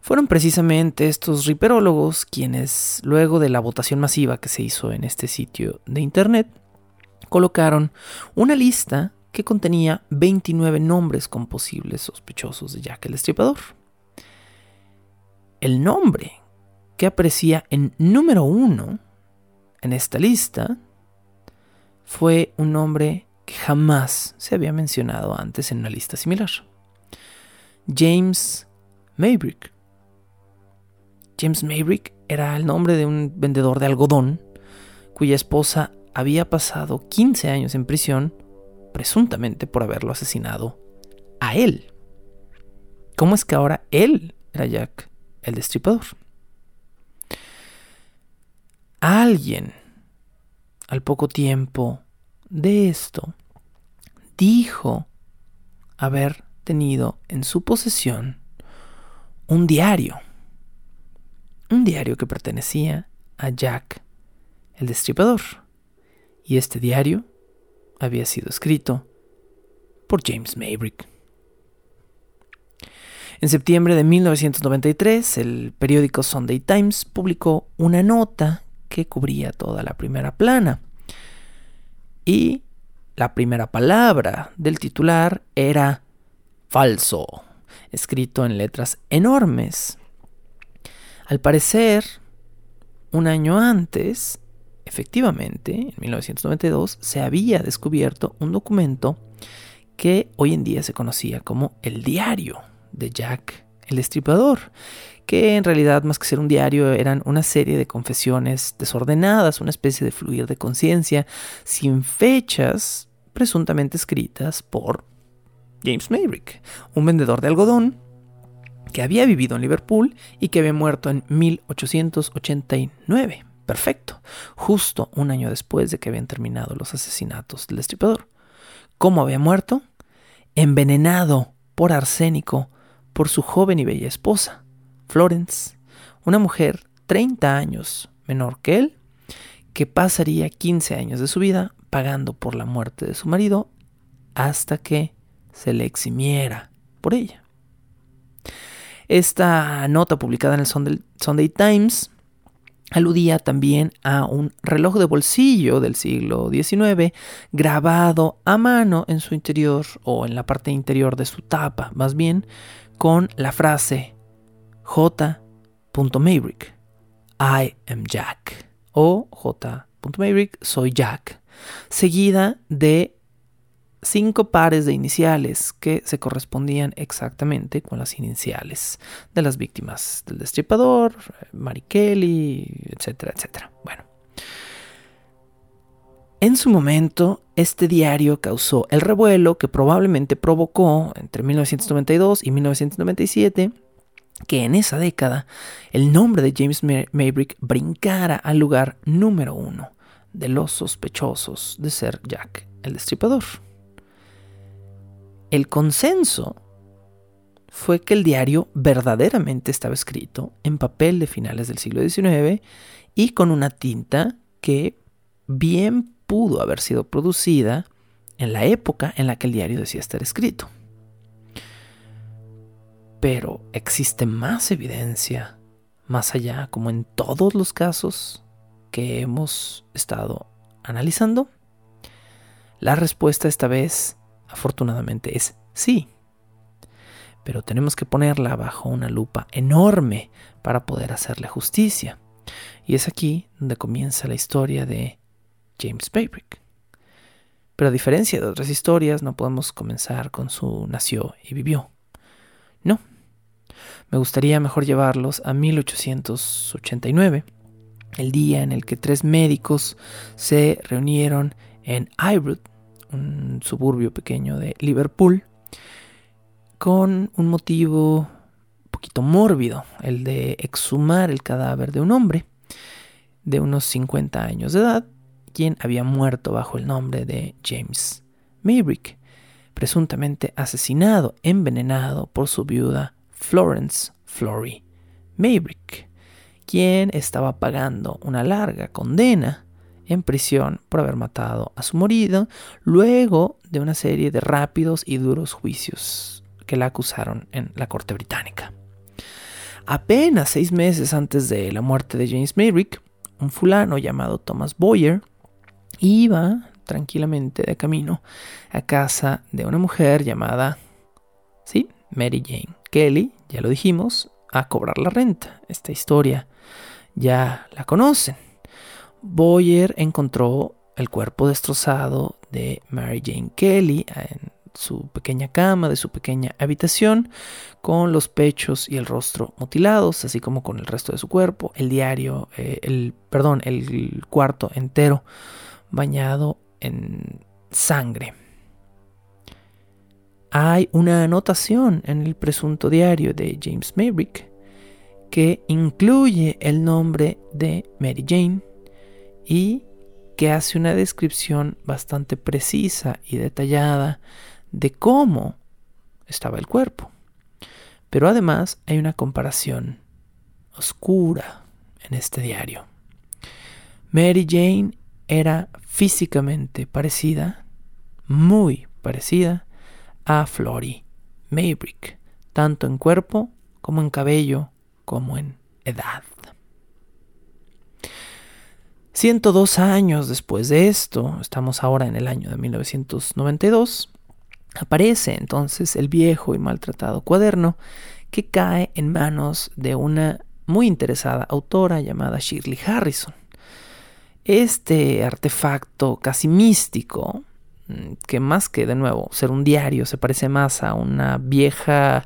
Fueron precisamente estos riperólogos quienes, luego de la votación masiva que se hizo en este sitio de internet, colocaron una lista que contenía 29 nombres con posibles sospechosos de Jack el Destripador. El nombre que aparecía en número uno en esta lista fue un nombre que jamás se había mencionado antes en una lista similar. James Maybrick. James Maybrick era el nombre de un vendedor de algodón cuya esposa había pasado 15 años en prisión, presuntamente por haberlo asesinado a él. ¿Cómo es que ahora él era Jack el destripador? Alguien, al poco tiempo de esto, dijo haber tenido en su posesión un diario. Un diario que pertenecía a Jack el Destripador. Y este diario había sido escrito por James Maybrick. En septiembre de 1993, el periódico Sunday Times publicó una nota que cubría toda la primera plana. Y la primera palabra del titular era falso, escrito en letras enormes. Al parecer, un año antes, efectivamente, en 1992, se había descubierto un documento que hoy en día se conocía como el diario de Jack el Destripador, que en realidad más que ser un diario eran una serie de confesiones desordenadas, una especie de fluir de conciencia, sin fechas presuntamente escritas por James Maybrick, un vendedor de algodón que había vivido en Liverpool y que había muerto en 1889. Perfecto, justo un año después de que habían terminado los asesinatos del destripador. ¿Cómo había muerto? Envenenado por arsénico por su joven y bella esposa, Florence, una mujer 30 años menor que él, que pasaría 15 años de su vida pagando por la muerte de su marido hasta que se le eximiera por ella. Esta nota publicada en el Sunday, Times aludía también a un reloj de bolsillo del siglo XIX grabado a mano en su interior o en la parte interior de su tapa, más bien, con la frase J. Maverick, I am Jack, o J. Maverick, soy Jack, seguida de cinco pares de iniciales que se correspondían exactamente con las iniciales de las víctimas del destripador, Mary Kelly, etcétera, etcétera. Bueno. En su momento, este diario causó el revuelo que probablemente provocó entre 1992 y 1997 que en esa década el nombre de James Maybrick brincara al lugar número uno de los sospechosos de ser Jack el Destripador. El consenso fue que el diario verdaderamente estaba escrito en papel de finales del siglo XIX y con una tinta que bien pudo haber sido producida en la época en la que el diario decía estar escrito. Pero existe más evidencia más allá, como en todos los casos que hemos estado analizando. La respuesta esta vez Afortunadamente es sí. Pero tenemos que ponerla bajo una lupa enorme para poder hacerle justicia. Y es aquí donde comienza la historia de James Maybrick. Pero a diferencia de otras historias, no podemos comenzar con su nació y vivió. No. Me gustaría mejor llevarlos a 1889, el día en el que tres médicos se reunieron en Highwood, un suburbio pequeño de Liverpool, con un motivo un poquito mórbido, el de exhumar el cadáver de un hombre de unos 50 años de edad, quien había muerto bajo el nombre de James Maybrick, presuntamente asesinado, envenenado por su viuda Florence Flory Maybrick, quien estaba pagando una larga condena en prisión por haber matado a su marido, luego de una serie de rápidos y duros juicios que la acusaron en la corte británica. Apenas seis meses antes de la muerte de James Maybrick, un fulano llamado Thomas Boyer iba tranquilamente de camino a casa de una mujer llamada, sí, Mary Jane Kelly, ya lo dijimos, a cobrar la renta. Esta historia ya la conocen. Boyer encontró el cuerpo destrozado de Mary Jane Kelly en su pequeña cama, de su pequeña habitación, con los pechos y el rostro mutilados, así como con el resto de su cuerpo, el diario, eh, el, perdón, el cuarto entero bañado en sangre. Hay una anotación en el presunto diario de James Maverick que incluye el nombre de Mary Jane y que hace una descripción bastante precisa y detallada de cómo estaba el cuerpo. Pero además hay una comparación oscura en este diario. Mary Jane era físicamente parecida, muy parecida, a Flory Maybrick, tanto en cuerpo como en cabello como en edad. 102 años después de esto, estamos ahora en el año de 1992, aparece entonces el viejo y maltratado cuaderno que cae en manos de una muy interesada autora llamada Shirley Harrison. Este artefacto casi místico, mm, que más que de nuevo ser un diario, se parece más a una vieja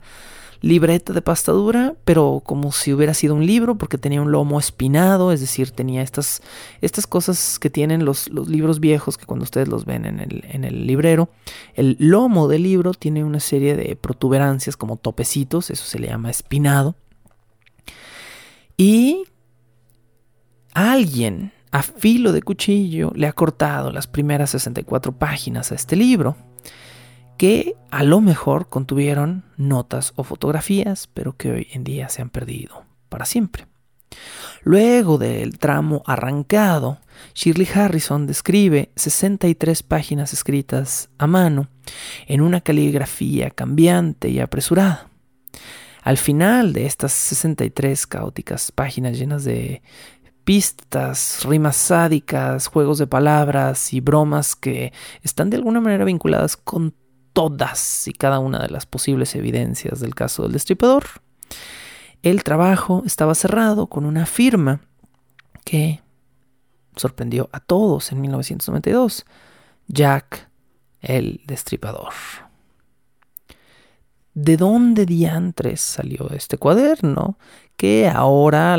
libreta de pastadura, pero como si hubiera sido un libro, porque tenía un lomo espinado, es decir, tenía estas, estas cosas que tienen los, los libros viejos, que cuando ustedes los ven en el, en el librero, el lomo del libro tiene una serie de protuberancias como topecitos, eso se le llama espinado. Y alguien a filo de cuchillo le ha cortado las primeras 64 páginas a este libro que a lo mejor contuvieron notas o fotografías, pero que hoy en día se han perdido para siempre. Luego del tramo arrancado, Shirley Harrison describe 63 páginas escritas a mano en una caligrafía cambiante y apresurada. Al final de estas 63 caóticas páginas llenas de pistas, rimas sádicas, juegos de palabras y bromas que están de alguna manera vinculadas con todas y cada una de las posibles evidencias del caso del destripador. El trabajo estaba cerrado con una firma que sorprendió a todos en 1992, Jack el Destripador. ¿De dónde diantres salió este cuaderno? Que ahora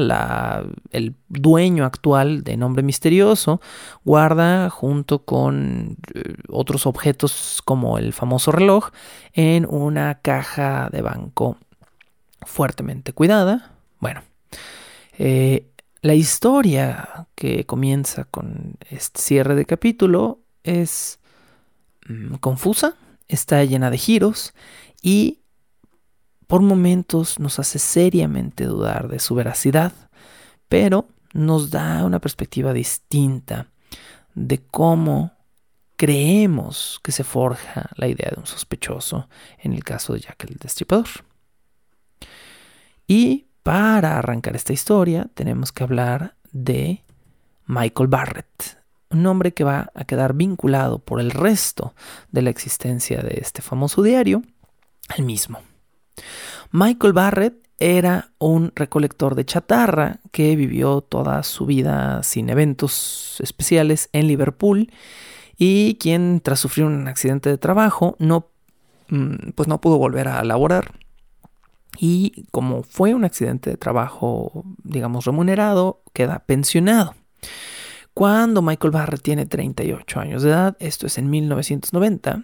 el dueño actual de nombre misterioso guarda junto con eh, otros objetos como el famoso reloj en una caja de banco fuertemente cuidada. Bueno, eh, la historia que comienza con este cierre de capítulo es mm, confusa, está llena de giros y por momentos nos hace seriamente dudar de su veracidad, pero nos da una perspectiva distinta de cómo creemos que se forja la idea de un sospechoso en el caso de Jack el Destripador. Y para arrancar esta historia tenemos que hablar de Michael Barrett, un nombre que va a quedar vinculado por el resto de la existencia de este famoso diario al mismo. Michael Barrett era un recolector de chatarra que vivió toda su vida sin eventos especiales en Liverpool y quien tras sufrir un accidente de trabajo no mm, pues no pudo volver a laborar y como fue un accidente de trabajo digamos remunerado queda pensionado. Cuando Michael Barrett tiene 38 años de edad, esto es en 1990,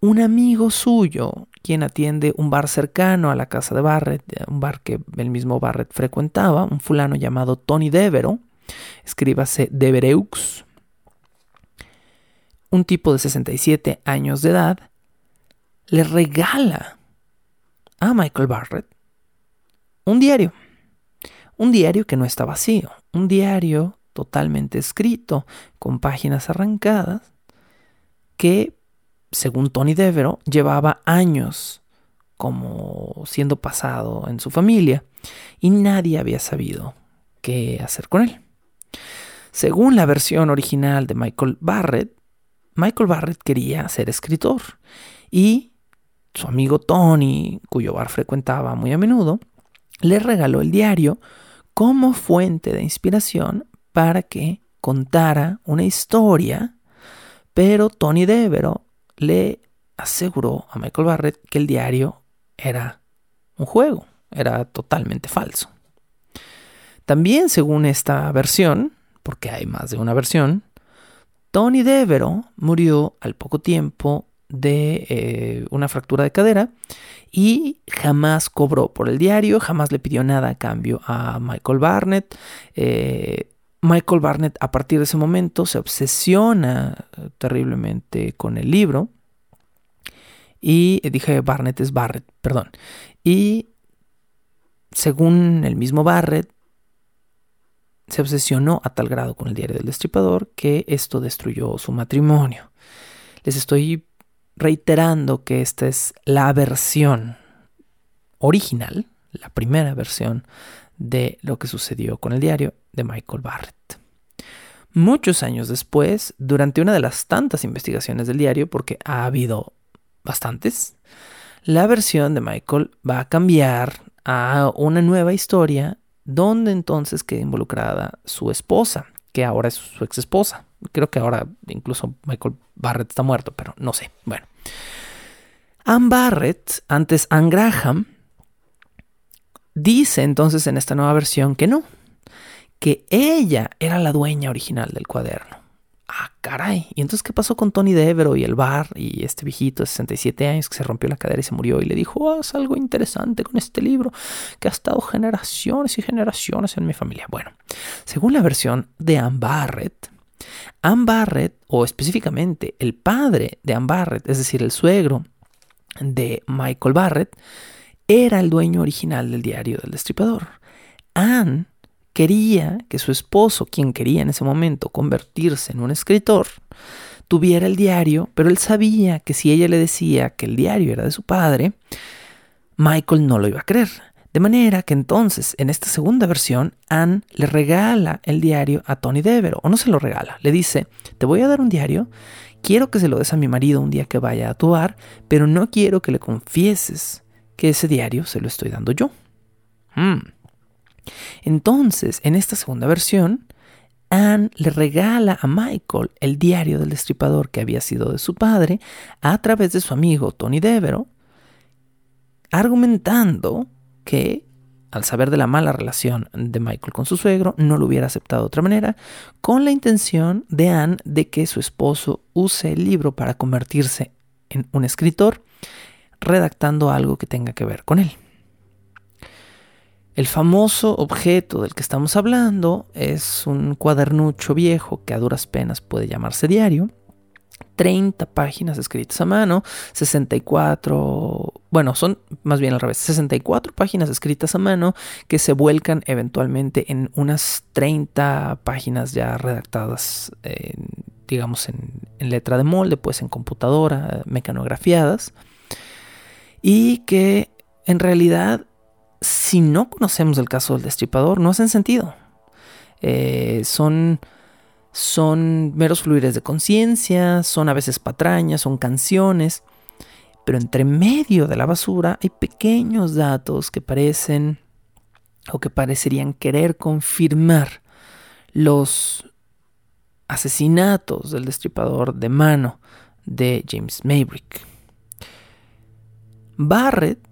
un amigo suyo, quien atiende un bar cercano a la casa de Barrett, un bar que el mismo Barrett frecuentaba, un fulano llamado Tony Devero, escríbase Devereux, un tipo de 67 años de edad, le regala a Michael Barrett un diario. Un diario que no está vacío, un diario totalmente escrito, con páginas arrancadas, que según Tony Devero, llevaba años como siendo pasado en su familia y nadie había sabido qué hacer con él. Según la versión original de Michael Barrett, Michael Barrett quería ser escritor y su amigo Tony, cuyo bar frecuentaba muy a menudo, le regaló el diario como fuente de inspiración para que contara una historia, pero Tony Devero le aseguró a Michael Barrett que el diario era un juego, era totalmente falso. También según esta versión, porque hay más de una versión, Tony Devero murió al poco tiempo de eh, una fractura de cadera y jamás cobró por el diario, jamás le pidió nada a cambio a Michael Barnett. Eh, Michael Barnett a partir de ese momento se obsesiona terriblemente con el libro. Y dije Barnett es Barrett, perdón. Y según el mismo Barrett, se obsesionó a tal grado con el diario del destripador que esto destruyó su matrimonio. Les estoy reiterando que esta es la versión original, la primera versión de lo que sucedió con el diario de Michael Barrett. Muchos años después, durante una de las tantas investigaciones del diario, porque ha habido bastantes, la versión de Michael va a cambiar a una nueva historia donde entonces queda involucrada su esposa, que ahora es su ex esposa. Creo que ahora incluso Michael Barrett está muerto, pero no sé. Bueno. Anne Barrett, antes Anne Graham, dice entonces en esta nueva versión que no, que ella era la dueña original del cuaderno. Ah, caray. ¿Y entonces qué pasó con Tony Devero y el bar y este viejito de 67 años que se rompió la cadera y se murió y le dijo, haz algo interesante con este libro que ha estado generaciones y generaciones en mi familia? Bueno, según la versión de Anne Barrett, Anne Barrett, o específicamente el padre de Anne Barrett, es decir, el suegro de Michael Barrett, era el dueño original del diario del destripador. Anne quería que su esposo, quien quería en ese momento convertirse en un escritor, tuviera el diario, pero él sabía que si ella le decía que el diario era de su padre, Michael no lo iba a creer. De manera que entonces, en esta segunda versión, Anne le regala el diario a Tony Devero, o no se lo regala, le dice, te voy a dar un diario, quiero que se lo des a mi marido un día que vaya a tu bar, pero no quiero que le confieses que ese diario se lo estoy dando yo. Hmm. Entonces, en esta segunda versión, Anne le regala a Michael el diario del destripador que había sido de su padre a través de su amigo Tony Devero, argumentando que, al saber de la mala relación de Michael con su suegro, no lo hubiera aceptado de otra manera, con la intención de Anne de que su esposo use el libro para convertirse en un escritor, redactando algo que tenga que ver con él. El famoso objeto del que estamos hablando es un cuadernucho viejo que a duras penas puede llamarse diario. 30 páginas escritas a mano, 64, bueno, son más bien al revés, 64 páginas escritas a mano que se vuelcan eventualmente en unas 30 páginas ya redactadas, digamos, en, en, letra de molde, pues en computadora, mecanografiadas, y que en realidad si no conocemos el caso del destripador, no hacen sentido. Eh, son, son meros fluires de conciencia, son a veces patrañas, son canciones, pero entre medio de la basura hay pequeños datos que parecen o que parecerían querer confirmar los asesinatos del destripador de mano de James Maybrick. Barrett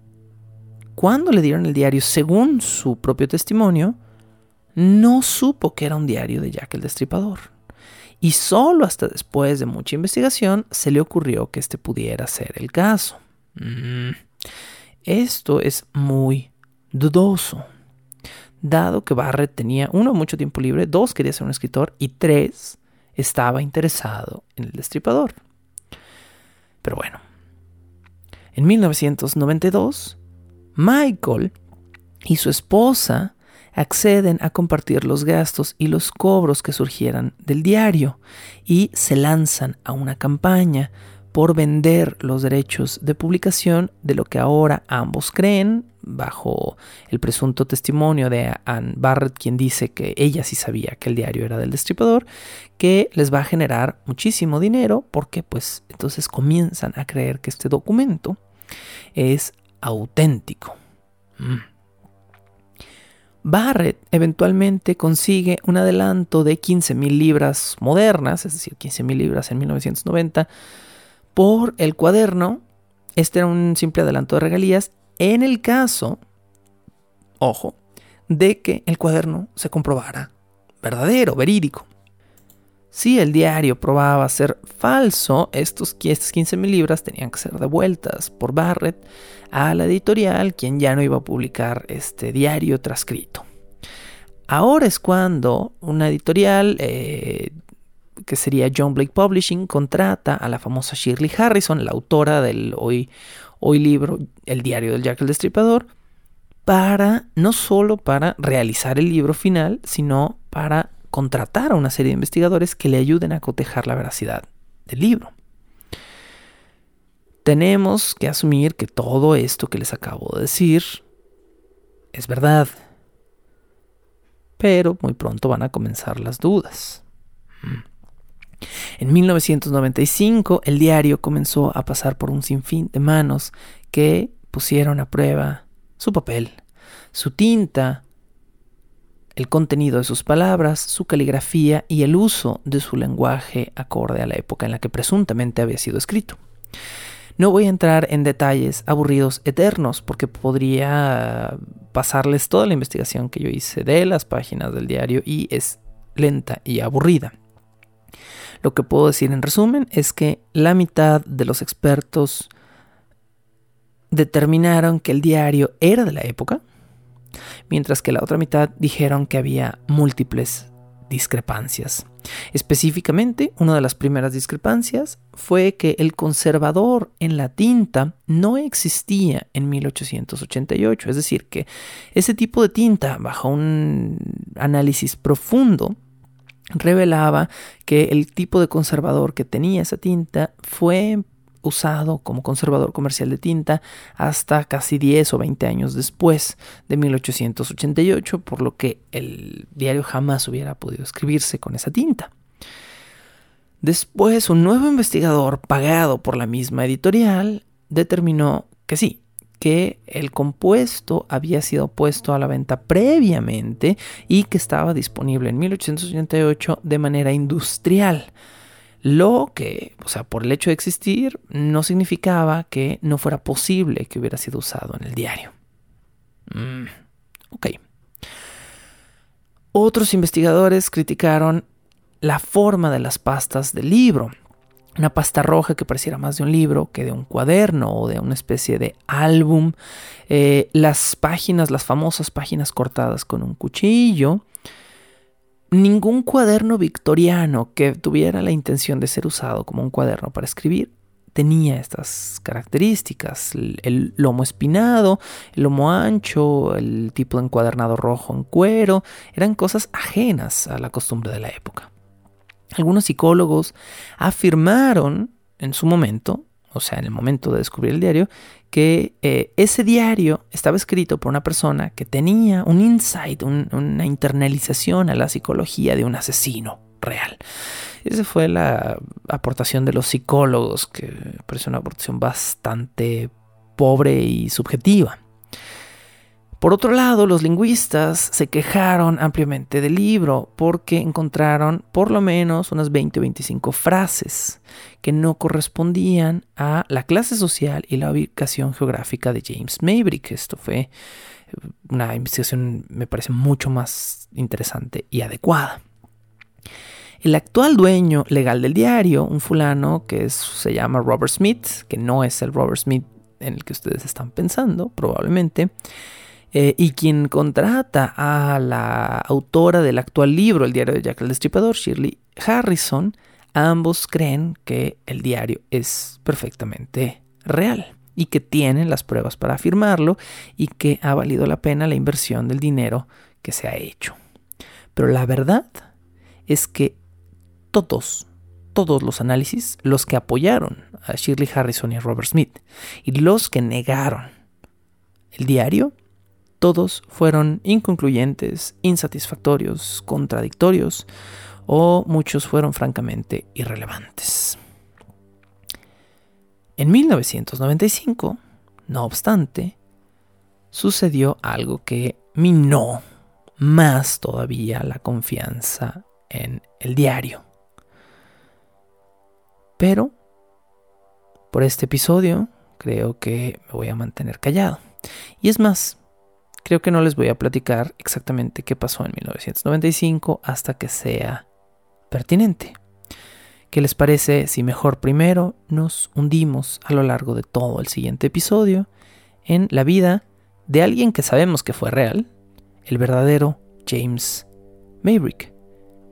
cuando le dieron el diario, según su propio testimonio, no supo que era un diario de Jack el Destripador. Y solo hasta después de mucha investigación se le ocurrió que este pudiera ser el caso. Mm. Esto es muy dudoso, dado que Barrett tenía, uno, mucho tiempo libre, dos, quería ser un escritor, y tres, estaba interesado en el destripador. Pero bueno, en 1992, Michael y su esposa acceden a compartir los gastos y los cobros que surgieran del diario y se lanzan a una campaña por vender los derechos de publicación de lo que ahora ambos creen, bajo el presunto testimonio de Anne Barrett, quien dice que ella sí sabía que el diario era del destripador, que les va a generar muchísimo dinero porque pues entonces comienzan a creer que este documento es auténtico. Mm. Barrett eventualmente consigue un adelanto de 15.000 libras modernas, es decir, 15.000 libras en 1990, por el cuaderno. Este era un simple adelanto de regalías en el caso, ojo, de que el cuaderno se comprobara verdadero, verídico. Si el diario probaba ser falso, estos 15.000 libras tenían que ser devueltas por Barrett a la editorial, quien ya no iba a publicar este diario transcrito. Ahora es cuando una editorial, eh, que sería John Blake Publishing, contrata a la famosa Shirley Harrison, la autora del hoy, hoy libro El diario del Jack el Destripador, para no solo para realizar el libro final, sino para contratar a una serie de investigadores que le ayuden a cotejar la veracidad del libro. Tenemos que asumir que todo esto que les acabo de decir es verdad. Pero muy pronto van a comenzar las dudas. En 1995 el diario comenzó a pasar por un sinfín de manos que pusieron a prueba su papel, su tinta, el contenido de sus palabras, su caligrafía y el uso de su lenguaje acorde a la época en la que presuntamente había sido escrito. No voy a entrar en detalles aburridos eternos porque podría pasarles toda la investigación que yo hice de las páginas del diario y es lenta y aburrida. Lo que puedo decir en resumen es que la mitad de los expertos determinaron que el diario era de la época, mientras que la otra mitad dijeron que había múltiples discrepancias. Específicamente, una de las primeras discrepancias fue que el conservador en la tinta no existía en 1888, es decir, que ese tipo de tinta, bajo un análisis profundo, revelaba que el tipo de conservador que tenía esa tinta fue usado como conservador comercial de tinta hasta casi 10 o 20 años después de 1888, por lo que el diario jamás hubiera podido escribirse con esa tinta. Después, un nuevo investigador pagado por la misma editorial determinó que sí, que el compuesto había sido puesto a la venta previamente y que estaba disponible en 1888 de manera industrial lo que, o sea, por el hecho de existir, no significaba que no fuera posible que hubiera sido usado en el diario. Mm, ok. Otros investigadores criticaron la forma de las pastas del libro. Una pasta roja que pareciera más de un libro que de un cuaderno o de una especie de álbum. Eh, las páginas, las famosas páginas cortadas con un cuchillo ningún cuaderno victoriano que tuviera la intención de ser usado como un cuaderno para escribir tenía estas características. El, lomo espinado, el lomo ancho, el tipo de encuadernado rojo en cuero, eran cosas ajenas a la costumbre de la época. Algunos psicólogos afirmaron en su momento o sea, en el momento de descubrir el diario, que eh, ese diario estaba escrito por una persona que tenía un insight, una internalización a la psicología de un asesino real. Esa fue la aportación de los psicólogos, que parece una aportación bastante pobre y subjetiva. Por otro lado, los lingüistas se quejaron ampliamente del libro porque encontraron por lo menos unas 20 o 25 frases que no correspondían a la clase social y la ubicación geográfica de James Maverick. Esto fue eh, una investigación, me parece, mucho más interesante y adecuada. El actual dueño legal del diario, un fulano que se llama Robert Smith, que no es el Robert Smith en el que ustedes están pensando, probablemente, eh, y quien contrata a la autora del actual libro, el diario de Jack el Destripador, Shirley Harrison, ambos creen que el diario es perfectamente real y que tienen las pruebas para afirmarlo y que ha valido la pena la inversión del dinero que se ha hecho. Pero la verdad es que todos, todos los análisis, los que apoyaron a Shirley Harrison y a Robert Smith y los que negaron el diario, todos fueron inconcluyentes, insatisfactorios, contradictorios o muchos fueron francamente irrelevantes. En 1995, no obstante, sucedió algo que minó más todavía la confianza en el diario. Pero, por este episodio, creo que me voy a mantener callado. Y es más, creo que no les voy a platicar exactamente qué pasó en 1995 hasta que sea pertinente. ¿Qué les parece si mejor primero nos hundimos a lo largo de todo el siguiente episodio en la vida de alguien que sabemos que fue real, el verdadero James Maverick,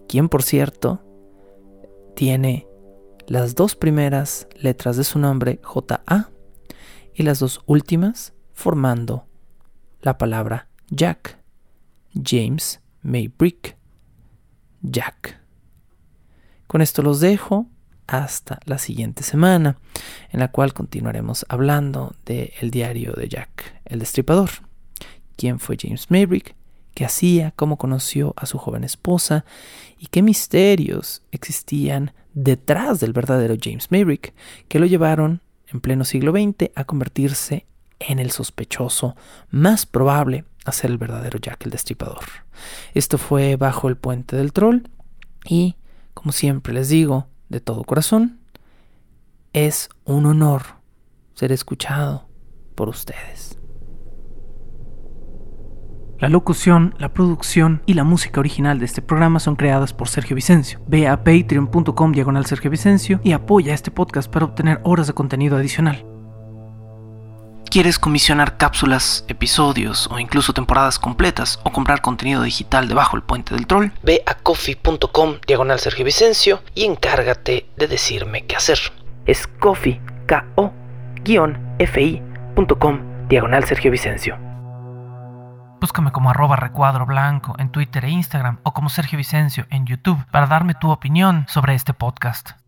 quien por cierto tiene las dos primeras letras de su nombre JA y las dos últimas formando la palabra Jack, James Maybrick, Jack. Con esto los dejo hasta la siguiente semana, en la cual continuaremos hablando del el diario de Jack, el destripador. ¿Quién fue James Maybrick? ¿Qué hacía? ¿Cómo conoció a su joven esposa? ¿Y qué misterios existían detrás del verdadero James Maybrick que lo llevaron en pleno siglo XX a convertirse en el sospechoso más probable a ser el verdadero Jack el Destripador. Esto fue bajo el puente del troll y, como siempre les digo, de todo corazón, es un honor ser escuchado por ustedes. La locución, la producción y la música original de este programa son creadas por Sergio Vicencio. Ve a patreon.com diagonal Sergio Vicencio y apoya este podcast para obtener horas de contenido adicional. ¿Quieres comisionar cápsulas, episodios o incluso temporadas completas o comprar contenido digital debajo del puente del troll? Ve a coffee.com diagonal Sergio Vicencio y encárgate de decirme qué hacer. Es coffee, k o ficom diagonal Sergio Vicencio. Búscame como arroba recuadro blanco en Twitter e Instagram o como Sergio Vicencio en YouTube para darme tu opinión sobre este podcast.